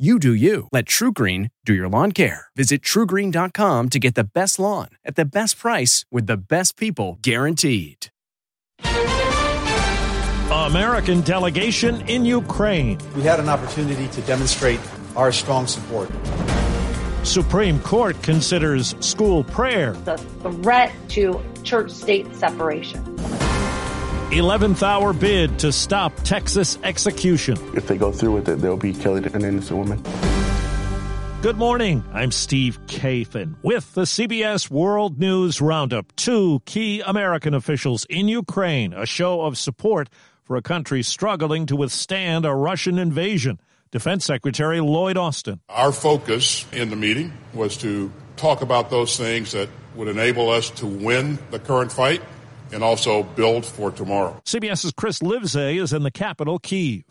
You do you. Let TruGreen do your lawn care. Visit trugreen.com to get the best lawn at the best price with the best people guaranteed. American delegation in Ukraine. We had an opportunity to demonstrate our strong support. Supreme Court considers school prayer. The threat to church state separation. 11th hour bid to stop Texas execution. If they go through with it, they'll be killing an innocent woman. Good morning. I'm Steve Kathan with the CBS World News Roundup. Two key American officials in Ukraine, a show of support for a country struggling to withstand a Russian invasion. Defense Secretary Lloyd Austin. Our focus in the meeting was to talk about those things that would enable us to win the current fight and also build for tomorrow. CBS's Chris Livesay is in the capital, Kiev.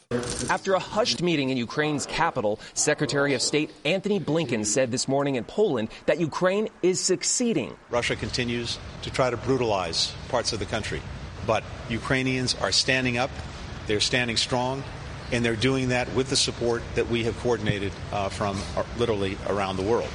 After a hushed meeting in Ukraine's capital, Secretary of State Anthony Blinken said this morning in Poland that Ukraine is succeeding. Russia continues to try to brutalize parts of the country, but Ukrainians are standing up, they're standing strong, and they're doing that with the support that we have coordinated uh, from uh, literally around the world.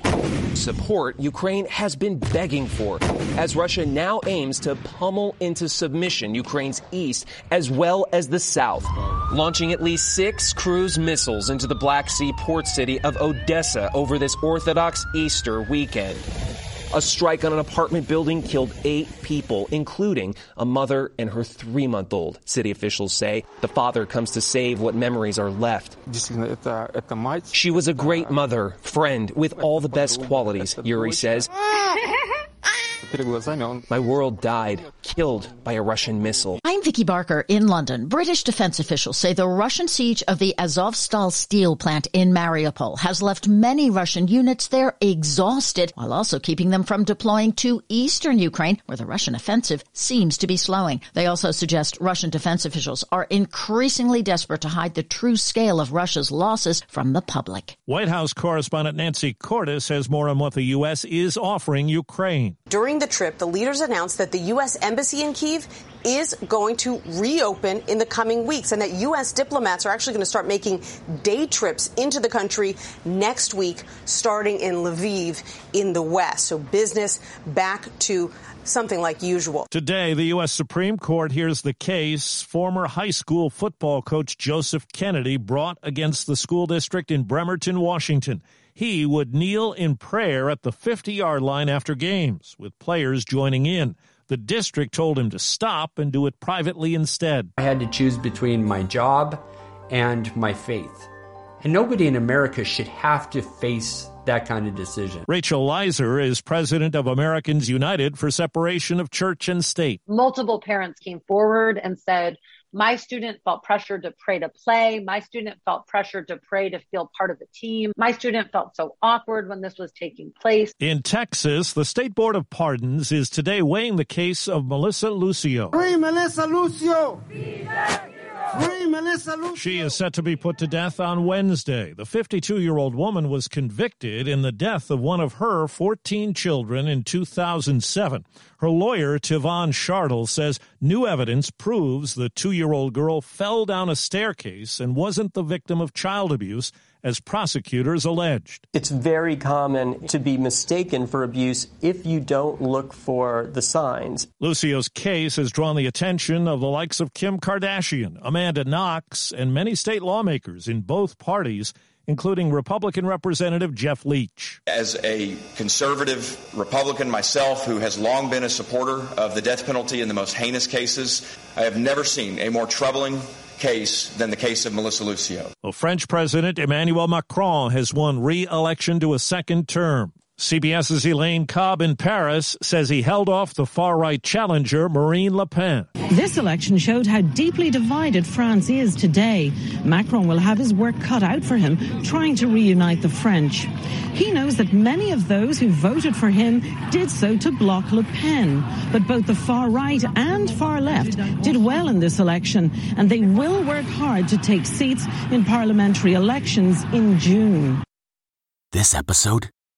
Support Ukraine has been begging for as Russia now aims to pummel into submission Ukraine's east as well as the south, launching at least six cruise missiles into the Black Sea port city of Odessa over this Orthodox Easter weekend. A strike on an apartment building killed eight people, including a mother and her three month old. City officials say the father comes to save what memories are left. She was a great mother, friend, with all the best qualities, Yuri says. My world died, killed by a Russian missile. I'm Vicky Barker in London. British defense officials say the Russian siege of the Azovstal steel plant in Mariupol has left many Russian units there exhausted, while also keeping them from deploying to eastern Ukraine, where the Russian offensive seems to be slowing. They also suggest Russian defense officials are increasingly desperate to hide the true scale of Russia's losses from the public. White House correspondent Nancy Cordes has more on what the U.S. is offering Ukraine. During the trip, the leaders announced that the U.S. Embassy in Kiev is going to reopen in the coming weeks and that U.S. diplomats are actually going to start making day trips into the country next week, starting in Lviv in the west. So business back to something like usual. Today, the U.S. Supreme Court hears the case former high school football coach Joseph Kennedy brought against the school district in Bremerton, Washington he would kneel in prayer at the 50 yard line after games, with players joining in. The district told him to stop and do it privately instead. I had to choose between my job and my faith. And nobody in America should have to face that kind of decision. Rachel Laser is president of Americans United for Separation of Church and State. Multiple parents came forward and said, my student felt pressured to pray to play. My student felt pressured to pray to feel part of the team. My student felt so awkward when this was taking place. In Texas, the State Board of Pardons is today weighing the case of Melissa Lucio. Free Melissa Lucio! Free Melissa Lucio. She is set to be put to death on Wednesday. The 52 year old woman was convicted in the death of one of her 14 children in 2007. Her lawyer, Tivon Schardl, says new evidence proves the two year old girl fell down a staircase and wasn't the victim of child abuse as prosecutors alleged. It's very common to be mistaken for abuse if you don't look for the signs. Lucio's case has drawn the attention of the likes of Kim Kardashian, Amanda Knox, and many state lawmakers in both parties including Republican Representative Jeff Leach. As a conservative Republican myself who has long been a supporter of the death penalty in the most heinous cases, I have never seen a more troubling case than the case of Melissa Lucio. Well, French President Emmanuel Macron has won re-election to a second term. CBS's Elaine Cobb in Paris says he held off the far right challenger Marine Le Pen. This election showed how deeply divided France is today. Macron will have his work cut out for him, trying to reunite the French. He knows that many of those who voted for him did so to block Le Pen. But both the far right and far left did well in this election, and they will work hard to take seats in parliamentary elections in June. This episode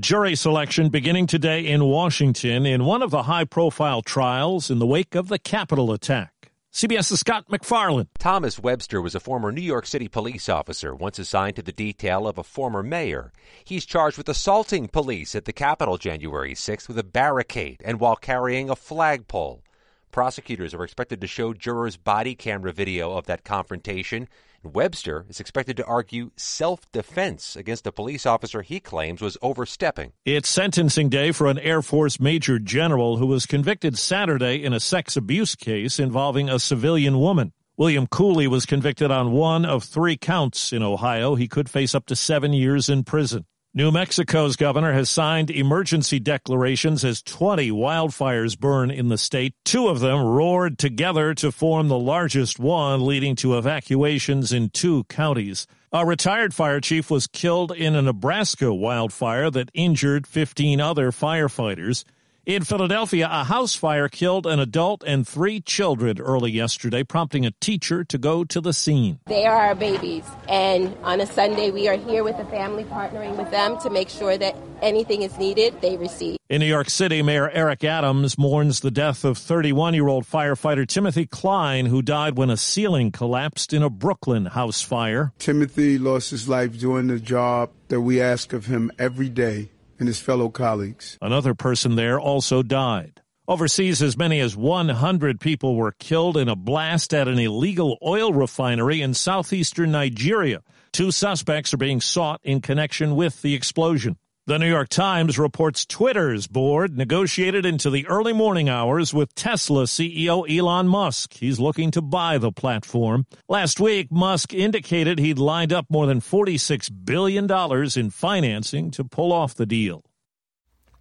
jury selection beginning today in Washington in one of the high profile trials in the wake of the Capitol attack. CBS's Scott MacFarlane. Thomas Webster was a former New York City police officer, once assigned to the detail of a former mayor. He's charged with assaulting police at the Capitol January 6th with a barricade and while carrying a flagpole. Prosecutors are expected to show jurors body camera video of that confrontation Webster is expected to argue self defense against a police officer he claims was overstepping. It's sentencing day for an Air Force Major General who was convicted Saturday in a sex abuse case involving a civilian woman. William Cooley was convicted on one of three counts in Ohio. He could face up to seven years in prison. New Mexico's governor has signed emergency declarations as 20 wildfires burn in the state. Two of them roared together to form the largest one, leading to evacuations in two counties. A retired fire chief was killed in a Nebraska wildfire that injured 15 other firefighters. In Philadelphia, a house fire killed an adult and three children early yesterday, prompting a teacher to go to the scene. They are our babies, and on a Sunday, we are here with the family, partnering with them to make sure that anything is needed, they receive. In New York City, Mayor Eric Adams mourns the death of 31 year old firefighter Timothy Klein, who died when a ceiling collapsed in a Brooklyn house fire. Timothy lost his life doing the job that we ask of him every day and his fellow colleagues. Another person there also died. Overseas, as many as 100 people were killed in a blast at an illegal oil refinery in southeastern Nigeria. Two suspects are being sought in connection with the explosion. The New York Times reports Twitter's board negotiated into the early morning hours with Tesla CEO Elon Musk. He's looking to buy the platform. Last week, Musk indicated he'd lined up more than $46 billion in financing to pull off the deal.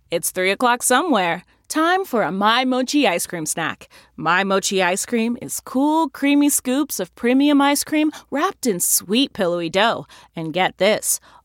It's 3 o'clock somewhere. Time for a My Mochi ice cream snack. My Mochi ice cream is cool, creamy scoops of premium ice cream wrapped in sweet, pillowy dough. And get this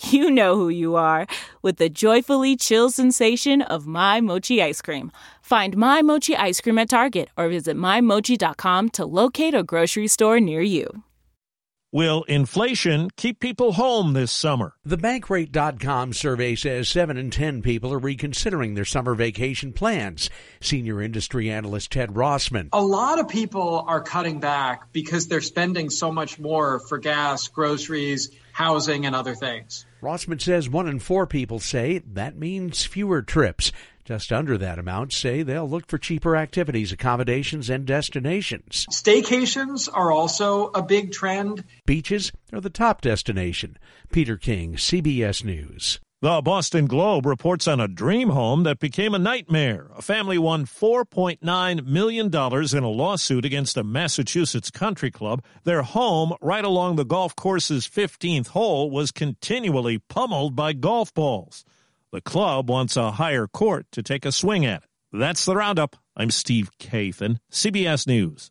you know who you are with the joyfully chill sensation of My Mochi ice cream. Find My Mochi ice cream at Target or visit MyMochi.com to locate a grocery store near you. Will inflation keep people home this summer? The Bankrate.com survey says 7 in 10 people are reconsidering their summer vacation plans. Senior industry analyst Ted Rossman. A lot of people are cutting back because they're spending so much more for gas, groceries, housing, and other things. Rossman says one in four people say that means fewer trips. Just under that amount say they'll look for cheaper activities, accommodations, and destinations. Staycations are also a big trend. Beaches are the top destination. Peter King, CBS News. The Boston Globe reports on a dream home that became a nightmare. A family won $4.9 million in a lawsuit against a Massachusetts country club. Their home, right along the golf course's 15th hole, was continually pummeled by golf balls. The club wants a higher court to take a swing at it. That's the roundup. I'm Steve Kathan, CBS News.